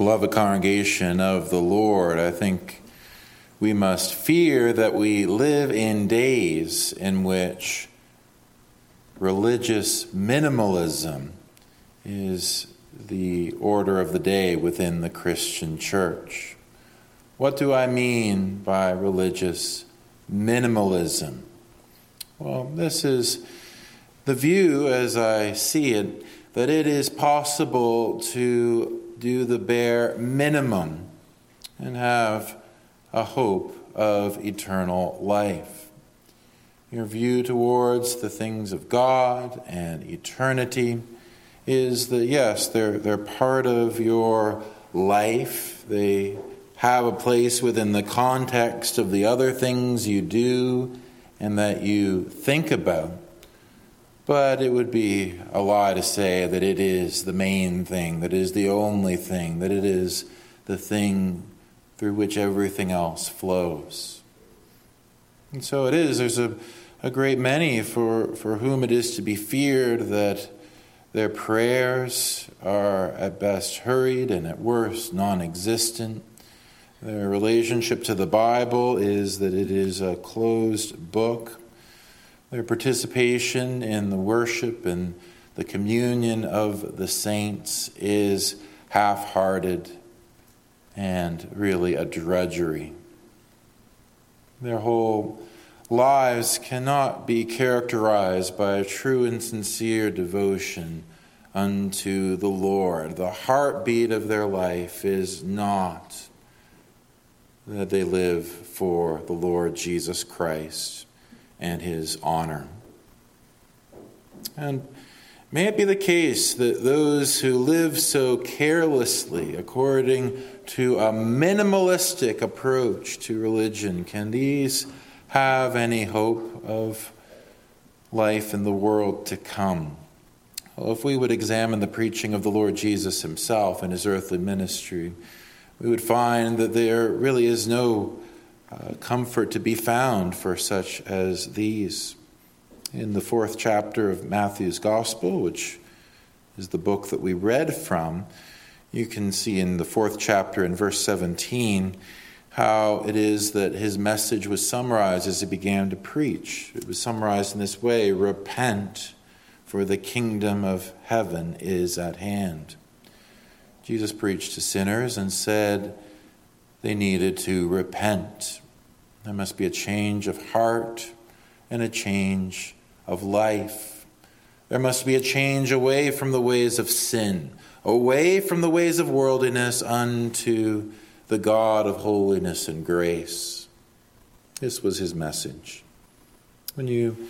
beloved congregation of the Lord, I think we must fear that we live in days in which religious minimalism is the order of the day within the Christian church. What do I mean by religious minimalism? Well, this is the view as I see it that it is possible to do the bare minimum and have a hope of eternal life. Your view towards the things of God and eternity is that, yes, they're, they're part of your life. They have a place within the context of the other things you do and that you think about. But it would be a lie to say that it is the main thing, that it is the only thing, that it is the thing through which everything else flows. And so it is. There's a, a great many for, for whom it is to be feared that their prayers are at best hurried and at worst non existent. Their relationship to the Bible is that it is a closed book. Their participation in the worship and the communion of the saints is half hearted and really a drudgery. Their whole lives cannot be characterized by a true and sincere devotion unto the Lord. The heartbeat of their life is not that they live for the Lord Jesus Christ and his honor. And may it be the case that those who live so carelessly, according to a minimalistic approach to religion, can these have any hope of life in the world to come? Well, if we would examine the preaching of the Lord Jesus himself and his earthly ministry, we would find that there really is no uh, comfort to be found for such as these. In the fourth chapter of Matthew's Gospel, which is the book that we read from, you can see in the fourth chapter in verse 17 how it is that his message was summarized as he began to preach. It was summarized in this way Repent, for the kingdom of heaven is at hand. Jesus preached to sinners and said they needed to repent. There must be a change of heart and a change of life. There must be a change away from the ways of sin, away from the ways of worldliness unto the God of holiness and grace. This was his message. When you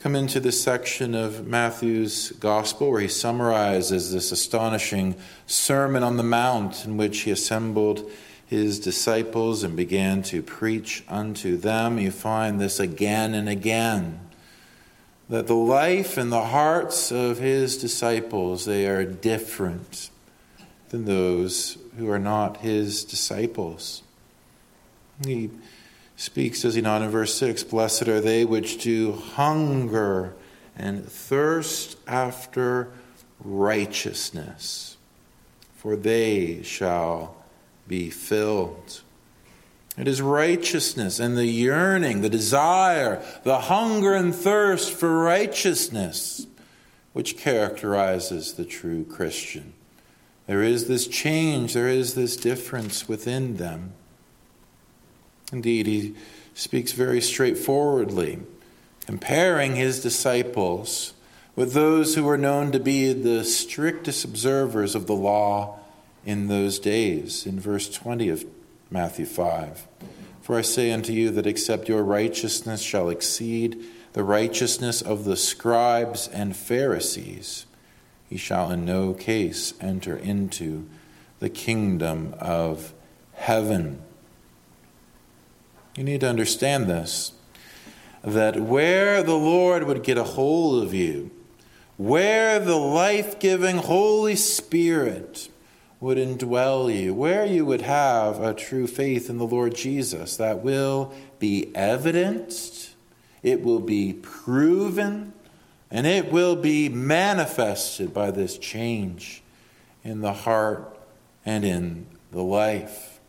come into this section of Matthew's gospel where he summarizes this astonishing Sermon on the Mount in which he assembled his disciples and began to preach unto them, you find this again and again that the life and the hearts of his disciples they are different than those who are not his disciples. He speaks does he not in verse 6 blessed are they which do hunger and thirst after righteousness for they shall be filled it is righteousness and the yearning, the desire, the hunger and thirst for righteousness which characterizes the true Christian. There is this change, there is this difference within them. Indeed, he speaks very straightforwardly, comparing his disciples with those who were known to be the strictest observers of the law in those days. In verse 20 of Matthew 5. For I say unto you that except your righteousness shall exceed the righteousness of the scribes and Pharisees, ye shall in no case enter into the kingdom of heaven. You need to understand this that where the Lord would get a hold of you, where the life giving Holy Spirit would indwell you, where you would have a true faith in the Lord Jesus that will be evidenced, it will be proven, and it will be manifested by this change in the heart and in the life.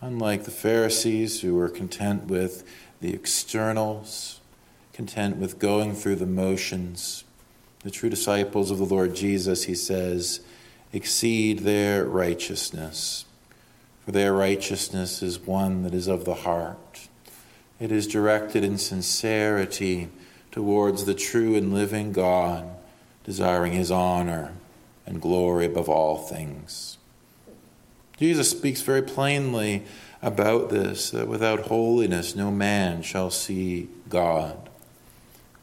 Unlike the Pharisees who were content with the externals, content with going through the motions, the true disciples of the Lord Jesus, he says, exceed their righteousness. For their righteousness is one that is of the heart. It is directed in sincerity towards the true and living God, desiring his honor and glory above all things. Jesus speaks very plainly about this that without holiness no man shall see God.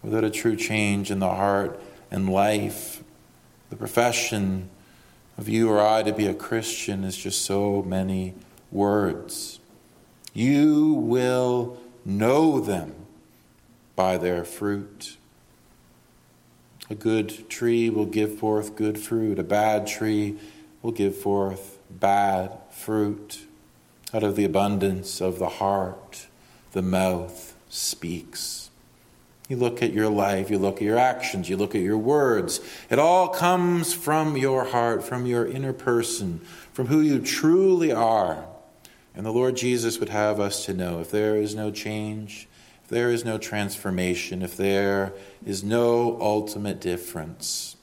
Without a true change in the heart and life, the profession of you or I to be a Christian is just so many words. You will know them by their fruit. A good tree will give forth good fruit, a bad tree will give forth bad fruit. Out of the abundance of the heart, the mouth speaks. You look at your life, you look at your actions, you look at your words. It all comes from your heart, from your inner person, from who you truly are. And the Lord Jesus would have us to know if there is no change, if there is no transformation, if there is no ultimate difference,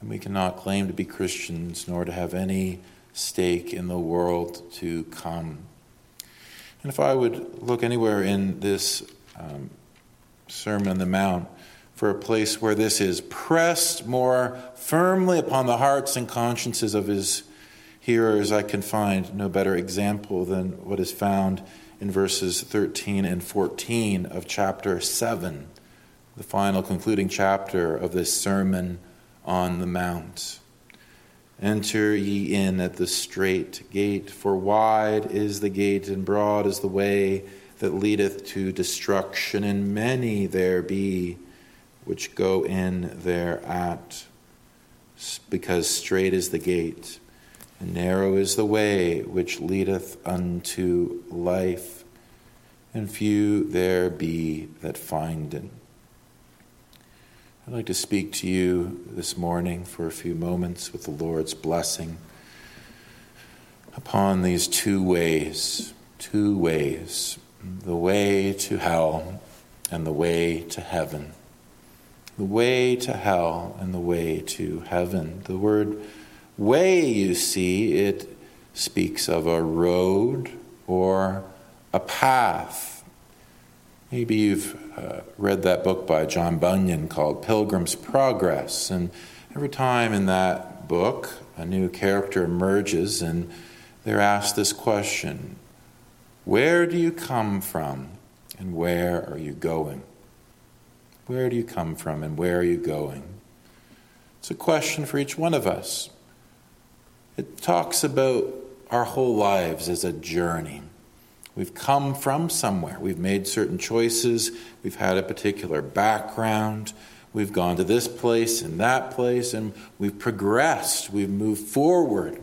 and we cannot claim to be Christians nor to have any stake in the world to come. And if I would look anywhere in this um, Sermon on the Mount for a place where this is pressed more firmly upon the hearts and consciences of his hearers, I can find no better example than what is found in verses 13 and 14 of chapter 7, the final concluding chapter of this Sermon on the Mount. Enter ye in at the strait gate, for wide is the gate and broad is the way that leadeth to destruction, and many there be which go in thereat. Because strait is the gate, and narrow is the way which leadeth unto life, and few there be that find it. I'd like to speak to you this morning for a few moments with the Lord's blessing upon these two ways, two ways the way to hell and the way to heaven. The way to hell and the way to heaven. The word way, you see, it speaks of a road or a path Maybe you've uh, read that book by John Bunyan called Pilgrim's Progress, and every time in that book, a new character emerges and they're asked this question Where do you come from and where are you going? Where do you come from and where are you going? It's a question for each one of us. It talks about our whole lives as a journey. We've come from somewhere. We've made certain choices. We've had a particular background. We've gone to this place and that place, and we've progressed. We've moved forward.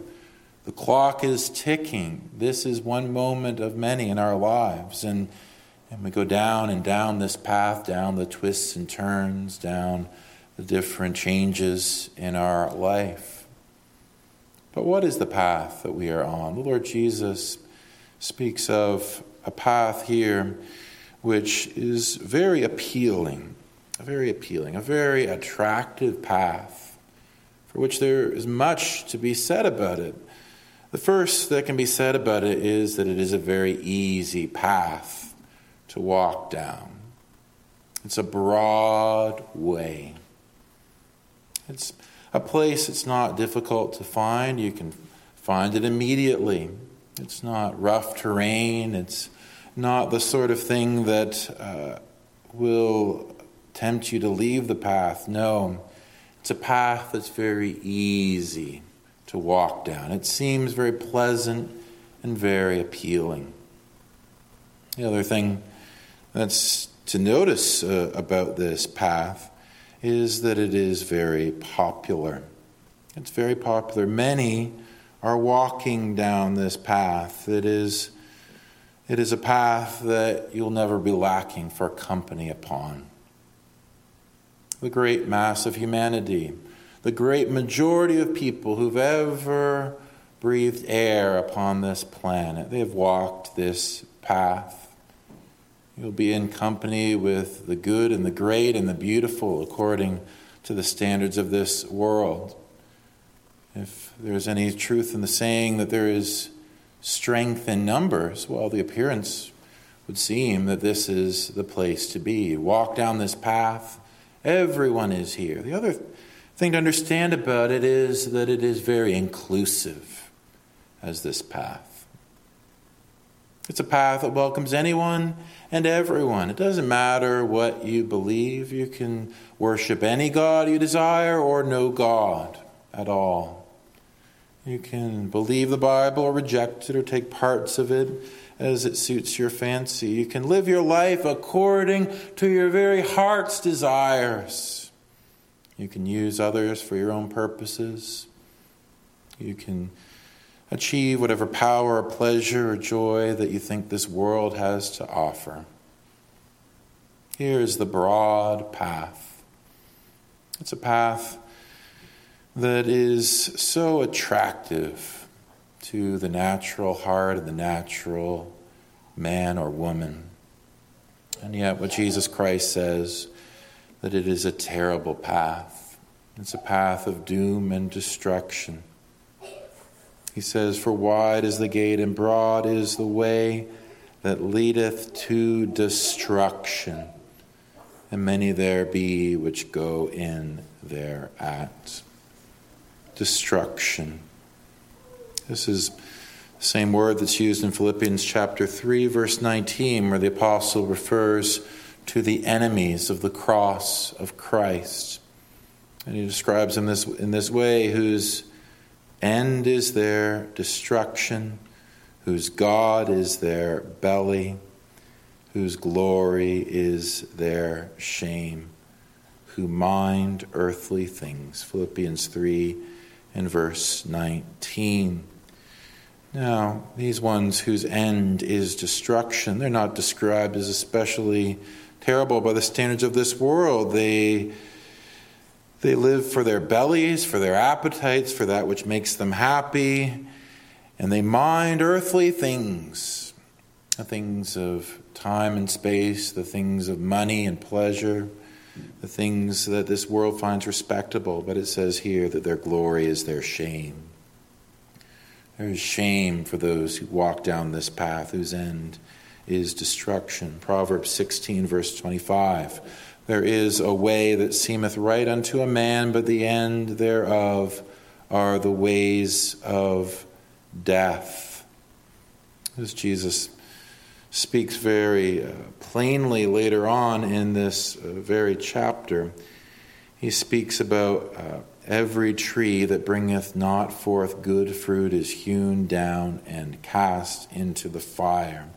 The clock is ticking. This is one moment of many in our lives. And, and we go down and down this path, down the twists and turns, down the different changes in our life. But what is the path that we are on? The Lord Jesus speaks of a path here which is very appealing, a very appealing, a very attractive path for which there is much to be said about it. The first that can be said about it is that it is a very easy path to walk down. It's a broad way. It's a place that's not difficult to find. You can find it immediately. It's not rough terrain. It's not the sort of thing that uh, will tempt you to leave the path. No, it's a path that's very easy to walk down. It seems very pleasant and very appealing. The other thing that's to notice uh, about this path is that it is very popular. It's very popular. Many are walking down this path. It is, it is a path that you'll never be lacking for company upon. The great mass of humanity, the great majority of people who've ever breathed air upon this planet. They have walked this path. You'll be in company with the good and the great and the beautiful according to the standards of this world. If there's any truth in the saying that there is strength in numbers, well, the appearance would seem that this is the place to be. Walk down this path, everyone is here. The other thing to understand about it is that it is very inclusive as this path. It's a path that welcomes anyone and everyone. It doesn't matter what you believe. You can worship any God you desire or no God at all. You can believe the Bible or reject it or take parts of it as it suits your fancy. You can live your life according to your very heart's desires. You can use others for your own purposes. You can achieve whatever power or pleasure or joy that you think this world has to offer. Here is the broad path. It's a path that is so attractive to the natural heart of the natural man or woman. And yet, what Jesus Christ says, that it is a terrible path. It's a path of doom and destruction. He says, For wide is the gate and broad is the way that leadeth to destruction, and many there be which go in thereat. Destruction. This is the same word that's used in Philippians chapter 3, verse 19, where the apostle refers to the enemies of the cross of Christ. And he describes them this, in this way whose end is their destruction, whose God is their belly, whose glory is their shame, who mind earthly things. Philippians 3 and verse 19. Now, these ones whose end is destruction, they're not described as especially terrible by the standards of this world. They they live for their bellies, for their appetites, for that which makes them happy, and they mind earthly things the things of time and space, the things of money and pleasure, the things that this world finds respectable. But it says here that their glory is their shame. There is shame for those who walk down this path whose end is destruction. Proverbs 16, verse 25. There is a way that seemeth right unto a man, but the end thereof are the ways of death. As Jesus speaks very uh, plainly later on in this uh, very chapter, he speaks about uh, every tree that bringeth not forth good fruit is hewn down and cast into the fire.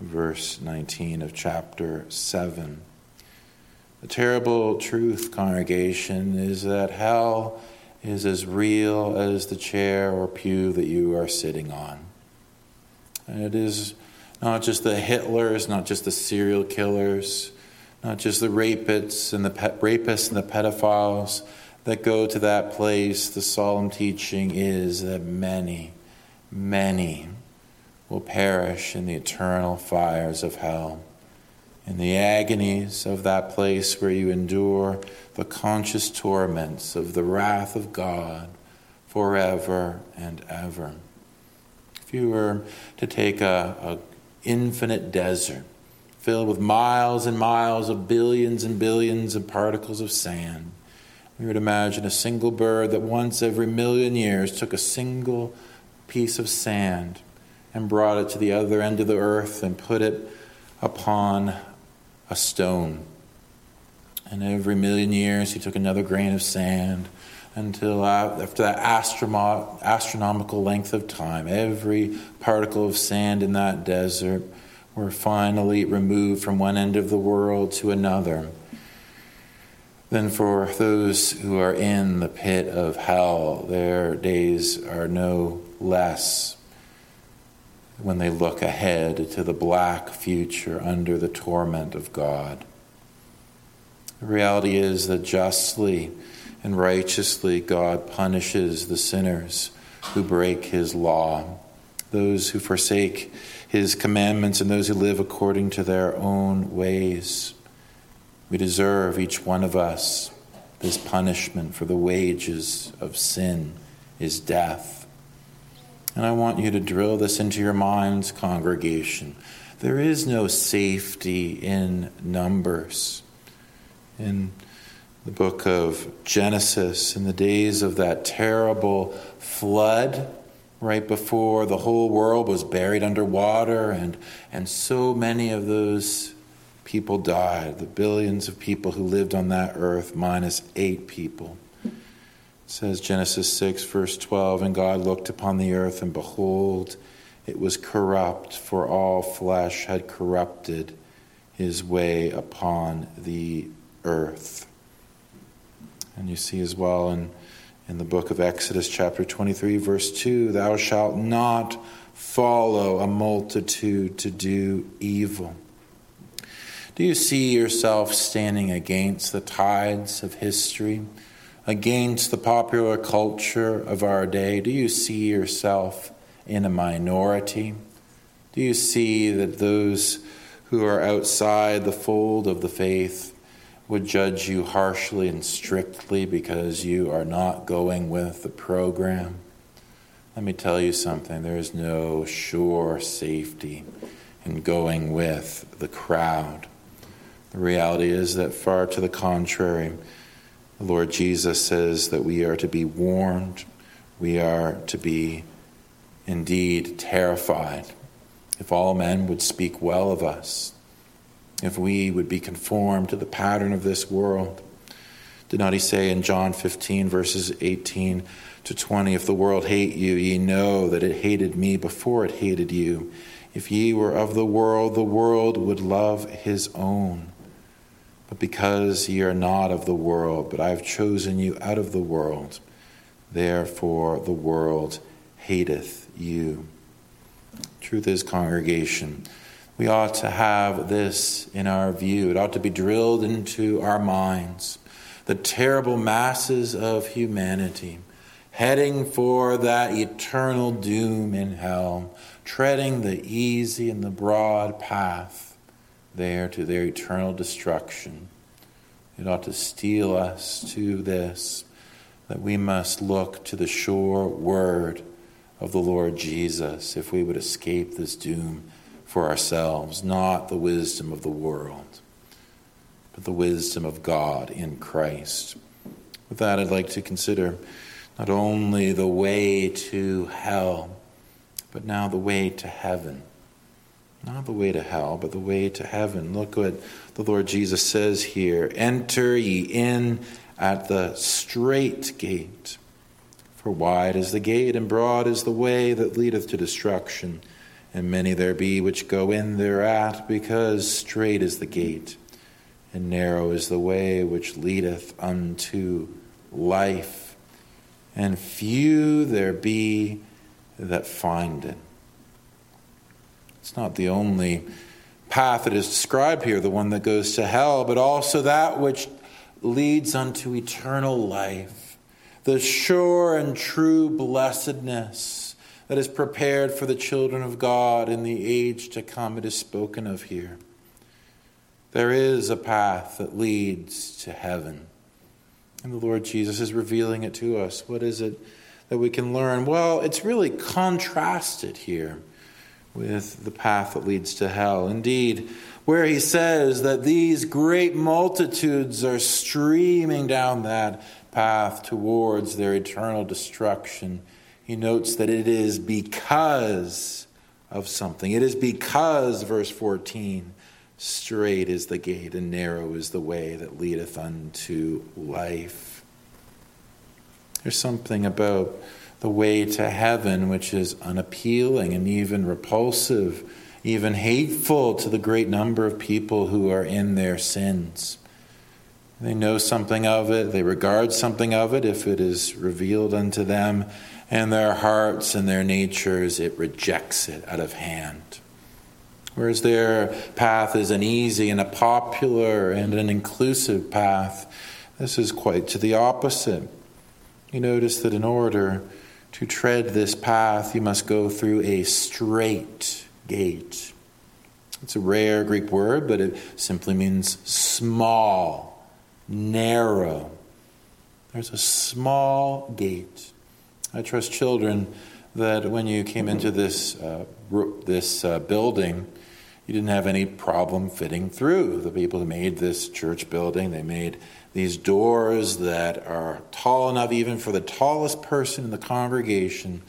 Verse 19 of chapter 7. The terrible truth, congregation, is that hell is as real as the chair or pew that you are sitting on. And it is not just the Hitlers, not just the serial killers, not just the rapists and the pe- rapists and the pedophiles that go to that place. The solemn teaching is that many, many will perish in the eternal fires of hell in the agonies of that place where you endure the conscious torments of the wrath of God forever and ever. If you were to take a, a infinite desert filled with miles and miles of billions and billions of particles of sand, we would imagine a single bird that once every million years took a single piece of sand and brought it to the other end of the earth and put it upon a stone. And every million years, he took another grain of sand until uh, after that astronomical length of time, every particle of sand in that desert were finally removed from one end of the world to another. Then, for those who are in the pit of hell, their days are no less when they look ahead to the black future under the torment of God. The reality is that justly and righteously God punishes the sinners who break his law, those who forsake his commandments, and those who live according to their own ways. We deserve, each one of us, this punishment for the wages of sin is death. And I want you to drill this into your minds, congregation. There is no safety in numbers. In the book of Genesis, in the days of that terrible flood, right before the whole world was buried underwater, and, and so many of those people died, the billions of people who lived on that earth, minus eight people. Says Genesis 6, verse 12, and God looked upon the earth, and behold, it was corrupt, for all flesh had corrupted his way upon the earth. And you see as well in, in the book of Exodus, chapter 23, verse 2 Thou shalt not follow a multitude to do evil. Do you see yourself standing against the tides of history, against the popular culture of our day? Do you see yourself in a minority? Do you see that those who are outside the fold of the faith would judge you harshly and strictly because you are not going with the program? Let me tell you something there is no sure safety in going with the crowd. The reality is that, far to the contrary, the Lord Jesus says that we are to be warned, we are to be indeed terrified if all men would speak well of us, if we would be conformed to the pattern of this world. Did not he say in John 15, verses 18 to 20, If the world hate you, ye know that it hated me before it hated you. If ye were of the world, the world would love his own. Because ye are not of the world, but I have chosen you out of the world, therefore the world hateth you. Truth is, congregation, we ought to have this in our view. It ought to be drilled into our minds. The terrible masses of humanity heading for that eternal doom in hell, treading the easy and the broad path there to their eternal destruction. It ought to steel us to this that we must look to the sure word of the Lord Jesus if we would escape this doom for ourselves, not the wisdom of the world, but the wisdom of God in Christ. With that, I'd like to consider not only the way to hell, but now the way to heaven. Not the way to hell, but the way to heaven. Look what the Lord Jesus says here Enter ye in at the strait gate. For wide is the gate, and broad is the way that leadeth to destruction, and many there be which go in thereat, because strait is the gate, and narrow is the way which leadeth unto life, and few there be that find it. It's not the only path that is described here, the one that goes to hell, but also that which leads unto eternal life, the sure and true blessedness that is prepared for the children of God in the age to come. It is spoken of here. There is a path that leads to heaven. And the Lord Jesus is revealing it to us. What is it that we can learn? Well, it's really contrasted here with the path that leads to hell. Indeed, where he says that these great multitudes are streaming down that path towards their eternal destruction, he notes that it is because of something. It is because, verse 14, strait is the gate and narrow is the way that leadeth unto life. There's something about the way to heaven, which is unappealing and even repulsive, even hateful to the great number of people who are in their sins. They know something of it, they regard something of it if it is revealed unto them, and their hearts and their natures, it rejects it out of hand. Whereas their path is an easy and a popular and an inclusive path, This is quite to the opposite. You notice that in order to tread this path, you must go through a strait gate. It's a rare Greek word, but it simply means small, narrow. There's a small gate. I trust children that when you came into this, uh, this uh, building, you didn't have any problem fitting through. The people who made this church building, they made these doors that are tall enough even for the tallest person in the congregation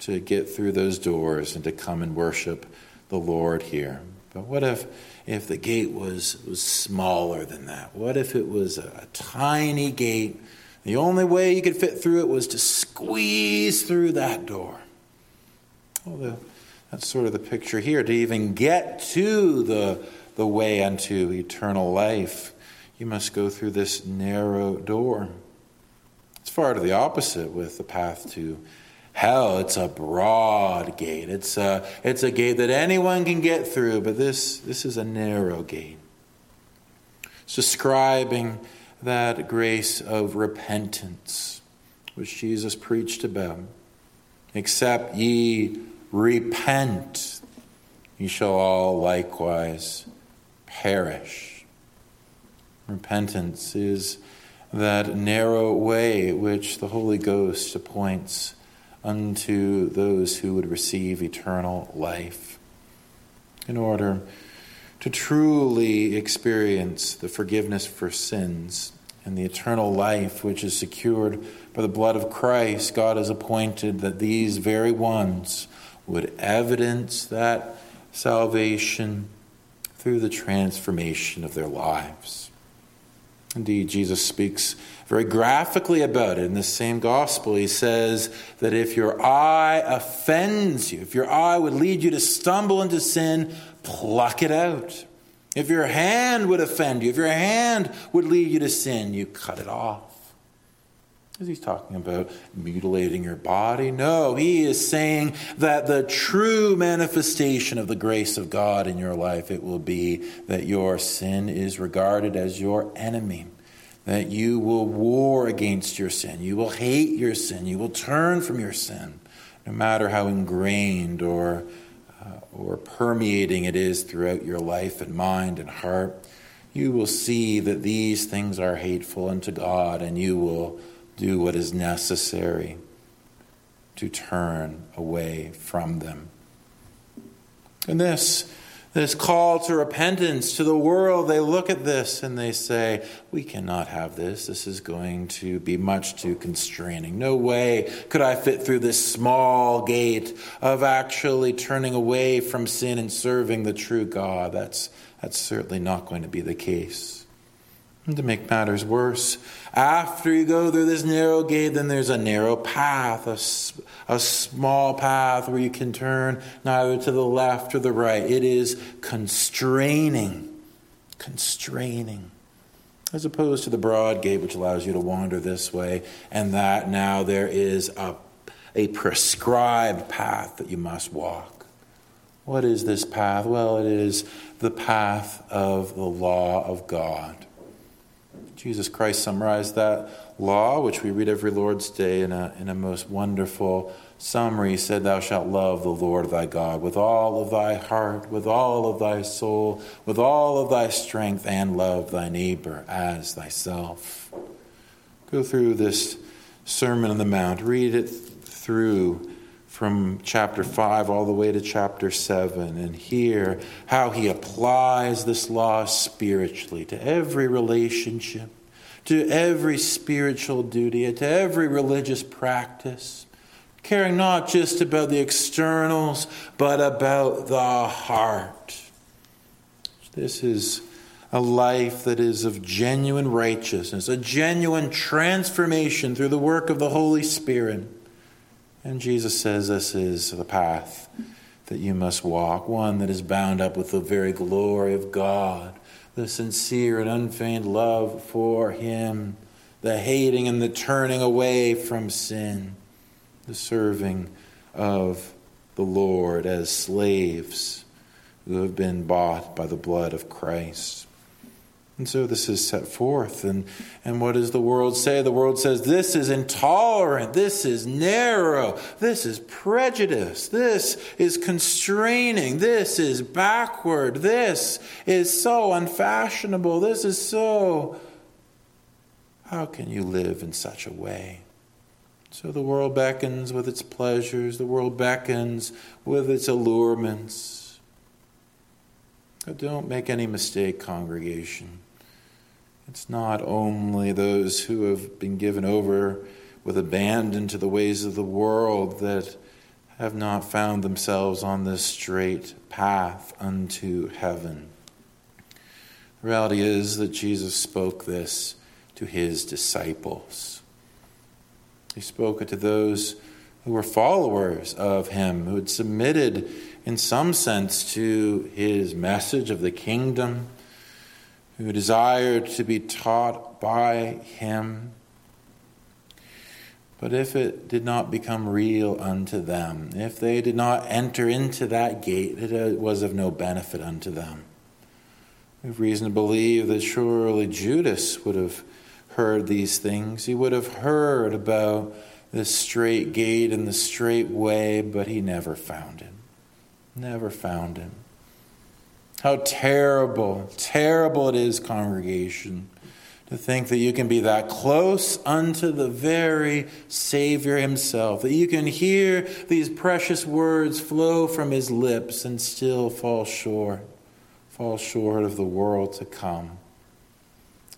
to get through those doors and to come and worship the Lord here. But what if if the gate was was smaller than that? What if it was a, a tiny gate? The only way you could fit through it was to squeeze through that door. Well, the, that's sort of the picture here. To even get to the, the way unto eternal life, you must go through this narrow door. It's far to the opposite with the path to hell. It's a broad gate. It's a, it's a gate that anyone can get through, but this, this is a narrow gate. It's describing that grace of repentance which Jesus preached about. Except ye repent, ye shall all likewise perish. Repentance is that narrow way which the Holy Ghost appoints unto those who would receive eternal life. In order to truly experience the forgiveness for sins and the eternal life which is secured by the blood of Christ, God has appointed that these very ones would evidence that salvation through the transformation of their lives. Indeed, Jesus speaks very graphically about it in the same gospel. He says that if your eye offends you, if your eye would lead you to stumble into sin, pluck it out. If your hand would offend you, if your hand would lead you to sin, you cut it off. Is he talking about mutilating your body? No, he is saying that the true manifestation of the grace of God in your life it will be that your sin is regarded as your enemy. That you will war against your sin. You will hate your sin. You will turn from your sin, no matter how ingrained or uh, or permeating it is throughout your life and mind and heart, you will see that these things are hateful unto God and you will do what is necessary to turn away from them. And this this call to repentance to the world, they look at this and they say, We cannot have this. This is going to be much too constraining. No way could I fit through this small gate of actually turning away from sin and serving the true God. That's, that's certainly not going to be the case. And to make matters worse, after you go through this narrow gate, then there's a narrow path, a, a small path where you can turn neither to the left or the right. It is constraining, constraining. As opposed to the broad gate, which allows you to wander this way and that. Now there is a, a prescribed path that you must walk. What is this path? Well, it is the path of the law of God. Jesus Christ summarized that law, which we read every Lord's Day in a, in a most wonderful summary. He said, Thou shalt love the Lord thy God with all of thy heart, with all of thy soul, with all of thy strength, and love thy neighbor as thyself. Go through this Sermon on the Mount, read it through from chapter 5 all the way to chapter 7 and hear how he applies this law spiritually to every relationship, to every spiritual duty, and to every religious practice, caring not just about the externals, but about the heart. This is a life that is of genuine righteousness, a genuine transformation through the work of the Holy Spirit. And Jesus says this is the path that you must walk, one that is bound up with the very glory of God, the sincere and unfeigned love for Him, the hating and the turning away from sin, the serving of the Lord as slaves who have been bought by the blood of Christ. And so this is set forth. And, and what does the world say? The world says this is intolerant, this is narrow, this is prejudice, this is constraining, this is backward, this is so unfashionable, this is so. How can you live in such a way? So the world beckons with its pleasures, the world beckons with its allurements. But don't make any mistake, congregation. It's not only those who have been given over with abandon to the ways of the world that have not found themselves on this straight path unto heaven. The reality is that Jesus spoke this to his disciples. He spoke it to those who were followers of him, who had submitted in some sense to his message of the kingdom who desired to be taught by him. But if it did not become real unto them, if they did not enter into that gate, it was of no benefit unto them. We have reason to believe that surely Judas would have heard these things. He would have heard about the strait gate and the strait way, but he never found him. Never found him. How terrible, terrible it is, congregation, to think that you can be that close unto the very Savior Himself, that you can hear these precious words flow from His lips and still fall short, fall short of the world to come.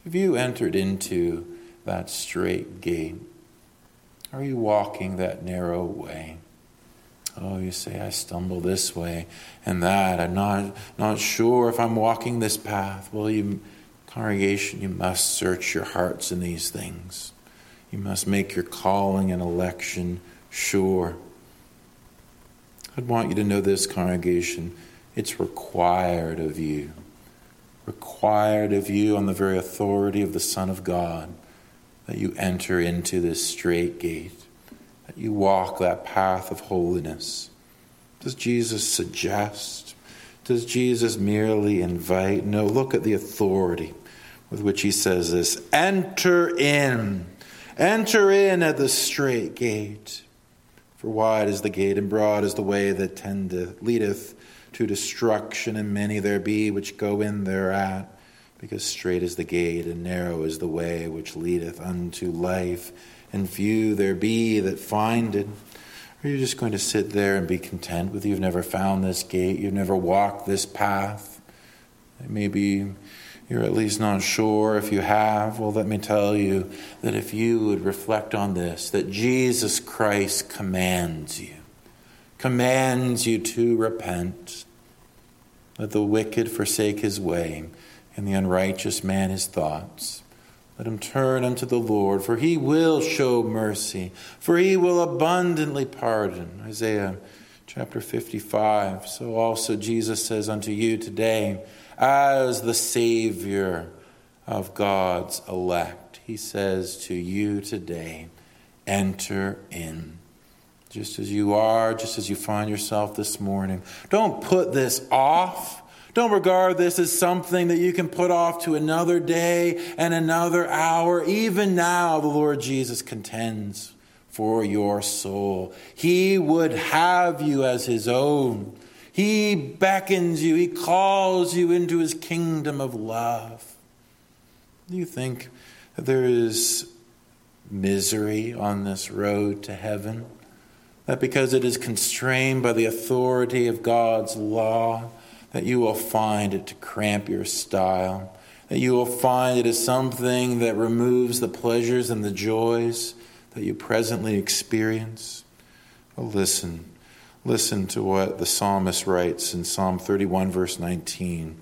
Have you entered into that strait gate? Are you walking that narrow way? Oh, you say, I stumble this way and that. I'm not, not sure if I'm walking this path. Well, you, congregation, you must search your hearts in these things. You must make your calling and election sure. I'd want you to know this, congregation. It's required of you. Required of you on the very authority of the Son of God that you enter into this strait gate that you walk that path of holiness? Does Jesus suggest? Does Jesus merely invite? No, look at the authority with which he says this Enter in, enter in at the strait gate. For wide is the gate and broad is the way that tendeth, leadeth to destruction, and many there be which go in thereat. Because strait is the gate and narrow is the way which leadeth unto life and few there be that find it? Are you just going to sit there and be content with you've never found this gate, you've never walked this path? Maybe you're at least not sure if you have. Well, let me tell you that if you would reflect on this, that Jesus Christ commands you, commands you to repent. Let the wicked forsake his way, and the unrighteous man his thoughts. Let him turn unto the Lord, for he will show mercy, for he will abundantly pardon. Isaiah chapter 55. So also Jesus says unto you today, as the Savior of God's elect, he says to you today, enter in. Just as you are, just as you find yourself this morning. Don't put this off. Don't regard this as something that you can put off to another day and another hour. Even now, the Lord Jesus contends for your soul. He would have you as his own. He beckons you, he calls you into his kingdom of love. Do you think that there is misery on this road to heaven? That because it is constrained by the authority of God's law, that you will find it to cramp your style, that you will find it is something that removes the pleasures and the joys that you presently experience. Well, listen. Listen to what the psalmist writes in Psalm 31, verse 19.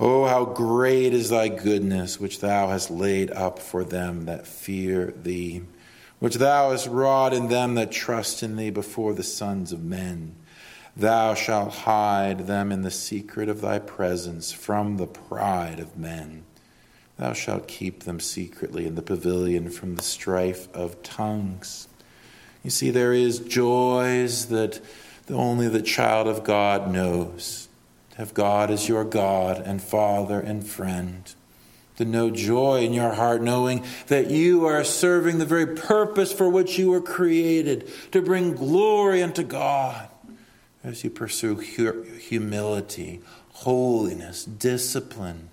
Oh, how great is thy goodness, which thou hast laid up for them that fear thee, which thou hast wrought in them that trust in thee before the sons of men. Thou shalt hide them in the secret of thy presence from the pride of men. Thou shalt keep them secretly in the pavilion from the strife of tongues. You see, there is joys that only the child of God knows. To have God as your God and Father and friend. to know joy in your heart, knowing that you are serving the very purpose for which you were created, to bring glory unto God as you pursue humility, holiness, discipline,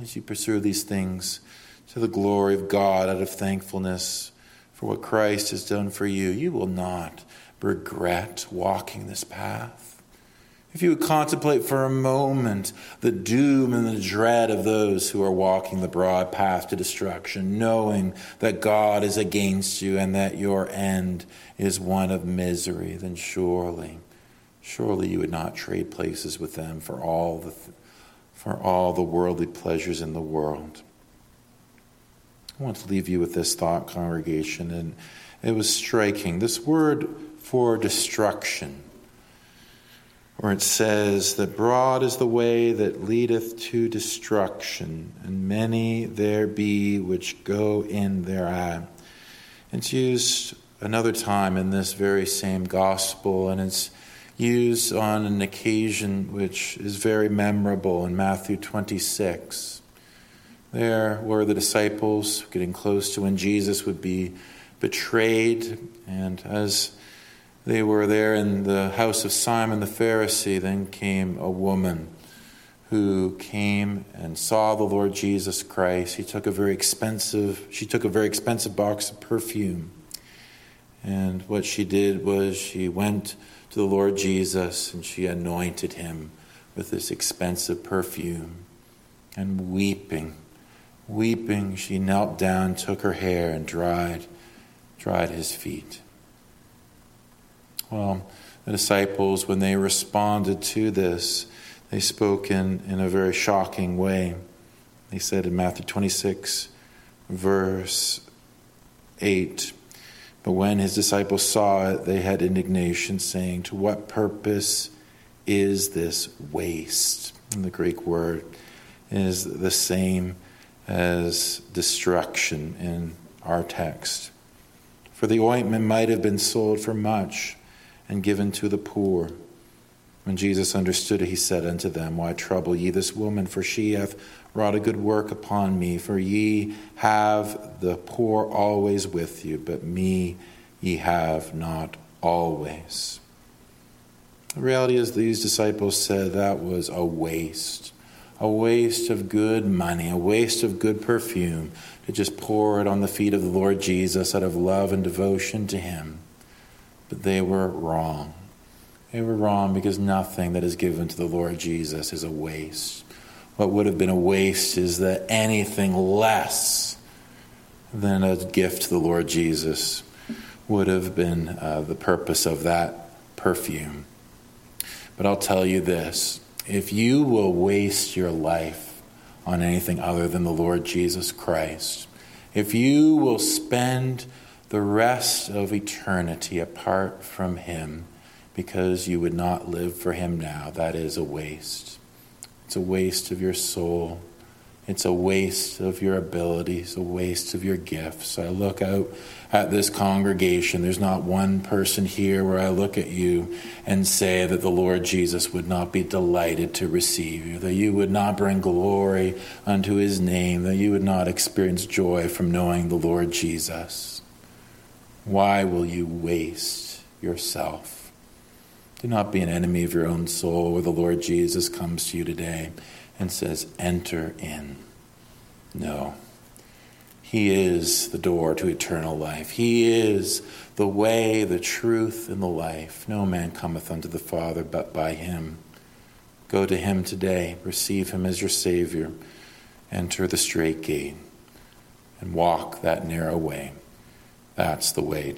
as you pursue these things to the glory of God out of thankfulness for what Christ has done for you, you will not regret walking this path. If you would contemplate for a moment the doom and the dread of those who are walking the broad path to destruction, knowing that God is against you and that your end is one of misery, then surely, surely you would not trade places with them for all the, for all the worldly pleasures in the world. I want to leave you with this thought, congregation, and it was striking. This word for destruction where it says that broad is the way that leadeth to destruction, and many there be which go in thereat. It's used another time in this very same gospel, and it's used on an occasion which is very memorable in Matthew 26. There were the disciples getting close to when Jesus would be betrayed, and as they were there in the house of Simon the Pharisee. Then came a woman who came and saw the Lord Jesus Christ. He took a very expensive, she took a very expensive box of perfume. And what she did was she went to the Lord Jesus and she anointed him with this expensive perfume. And weeping, weeping, she knelt down, took her hair, and dried, dried his feet. Well, the disciples, when they responded to this, they spoke in, in a very shocking way. They said in Matthew 26, verse 8, But when his disciples saw it, they had indignation, saying, To what purpose is this waste? And the Greek word is the same as destruction in our text. For the ointment might have been sold for much and given to the poor. When Jesus understood it, he said unto them, Why trouble ye this woman? For she hath wrought a good work upon me. For ye have the poor always with you, but me ye have not always. The reality is, these disciples said that was a waste. A waste of good money, a waste of good perfume to just pour it on the feet of the Lord Jesus out of love and devotion to Him. But they were wrong. They were wrong because nothing that is given to the Lord Jesus is a waste. What would have been a waste is that anything less than a gift to the Lord Jesus would have been uh, the purpose of that perfume. But I'll tell you this if you will waste your life on anything other than the Lord Jesus Christ, if you will spend the rest of eternity apart from Him because you would not live for Him now. That is a waste. It's a waste of your soul. It's a waste of your abilities, a waste of your gifts. I look out at this congregation. There's not one person here where I look at you and say that the Lord Jesus would not be delighted to receive you, that you would not bring glory unto his name, that you would not experience joy from knowing the Lord Jesus. Why will you waste yourself? Do not be an enemy of your own soul where the Lord Jesus comes to you today and says, Enter in. No. He is the door to eternal life. He is the way, the truth, and the life. No man cometh unto the Father but by him. Go to him today. Receive him as your Savior. Enter the strait gate and walk that narrow way. That's the way